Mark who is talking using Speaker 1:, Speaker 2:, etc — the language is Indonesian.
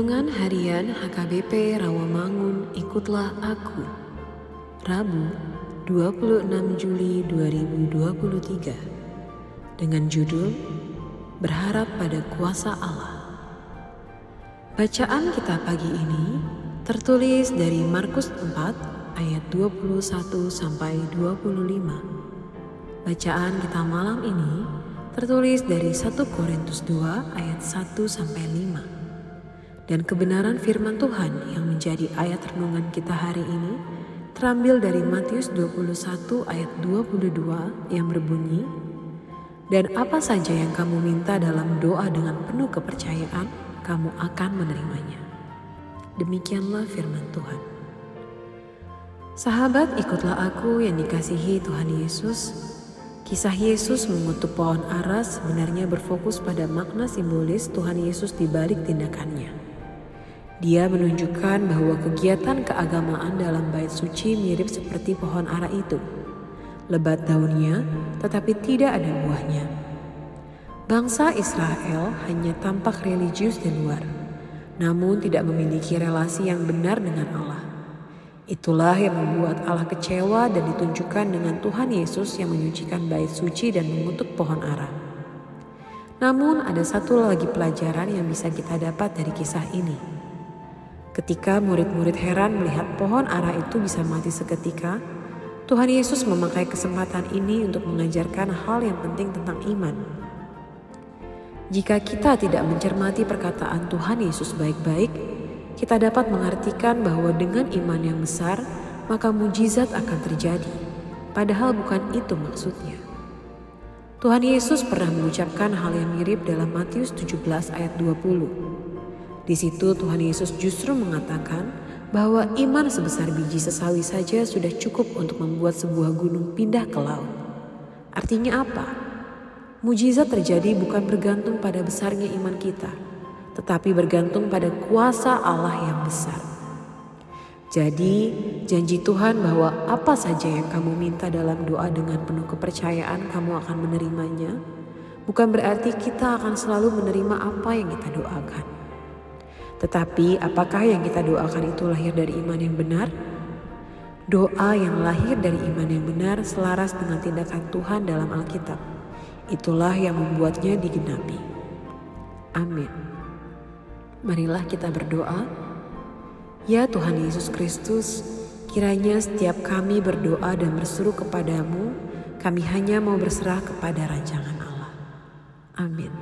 Speaker 1: Renungan Harian HKBP Rawamangun Ikutlah Aku. Rabu 26 Juli 2023 Dengan judul Berharap pada Kuasa Allah. Bacaan kita pagi ini tertulis dari Markus 4 ayat 21 sampai 25 Bacaan kita malam ini tertulis dari 1 Korintus 2 ayat 1 sampai 5 dan kebenaran firman Tuhan yang menjadi ayat renungan kita hari ini terambil dari Matius 21 ayat 22 yang berbunyi, Dan apa saja yang kamu minta dalam doa dengan penuh kepercayaan, kamu akan menerimanya. Demikianlah firman Tuhan. Sahabat ikutlah aku yang dikasihi Tuhan Yesus. Kisah Yesus mengutuk pohon ara sebenarnya berfokus pada makna simbolis Tuhan Yesus di balik tindakannya. Dia menunjukkan bahwa kegiatan keagamaan dalam bait suci mirip seperti pohon ara itu. Lebat daunnya, tetapi tidak ada buahnya. Bangsa Israel hanya tampak religius di luar, namun tidak memiliki relasi yang benar dengan Allah. Itulah yang membuat Allah kecewa dan ditunjukkan dengan Tuhan Yesus yang menyucikan bait suci dan mengutuk pohon ara. Namun ada satu lagi pelajaran yang bisa kita dapat dari kisah ini Ketika murid-murid heran melihat pohon ara itu bisa mati seketika, Tuhan Yesus memakai kesempatan ini untuk mengajarkan hal yang penting tentang iman. Jika kita tidak mencermati perkataan Tuhan Yesus baik-baik, kita dapat mengartikan bahwa dengan iman yang besar, maka mujizat akan terjadi. Padahal bukan itu maksudnya. Tuhan Yesus pernah mengucapkan hal yang mirip dalam Matius 17 ayat 20. Di situ Tuhan Yesus justru mengatakan bahwa iman sebesar biji sesawi saja sudah cukup untuk membuat sebuah gunung pindah ke laut. Artinya apa? Mujizat terjadi bukan bergantung pada besarnya iman kita, tetapi bergantung pada kuasa Allah yang besar. Jadi, janji Tuhan bahwa apa saja yang kamu minta dalam doa dengan penuh kepercayaan, kamu akan menerimanya, bukan berarti kita akan selalu menerima apa yang kita doakan. Tetapi apakah yang kita doakan itu lahir dari iman yang benar? Doa yang lahir dari iman yang benar selaras dengan tindakan Tuhan dalam Alkitab. Itulah yang membuatnya digenapi. Amin. Marilah kita berdoa. Ya Tuhan Yesus Kristus, kiranya setiap kami berdoa dan berseru kepadamu, kami hanya mau berserah kepada rancangan Allah. Amin.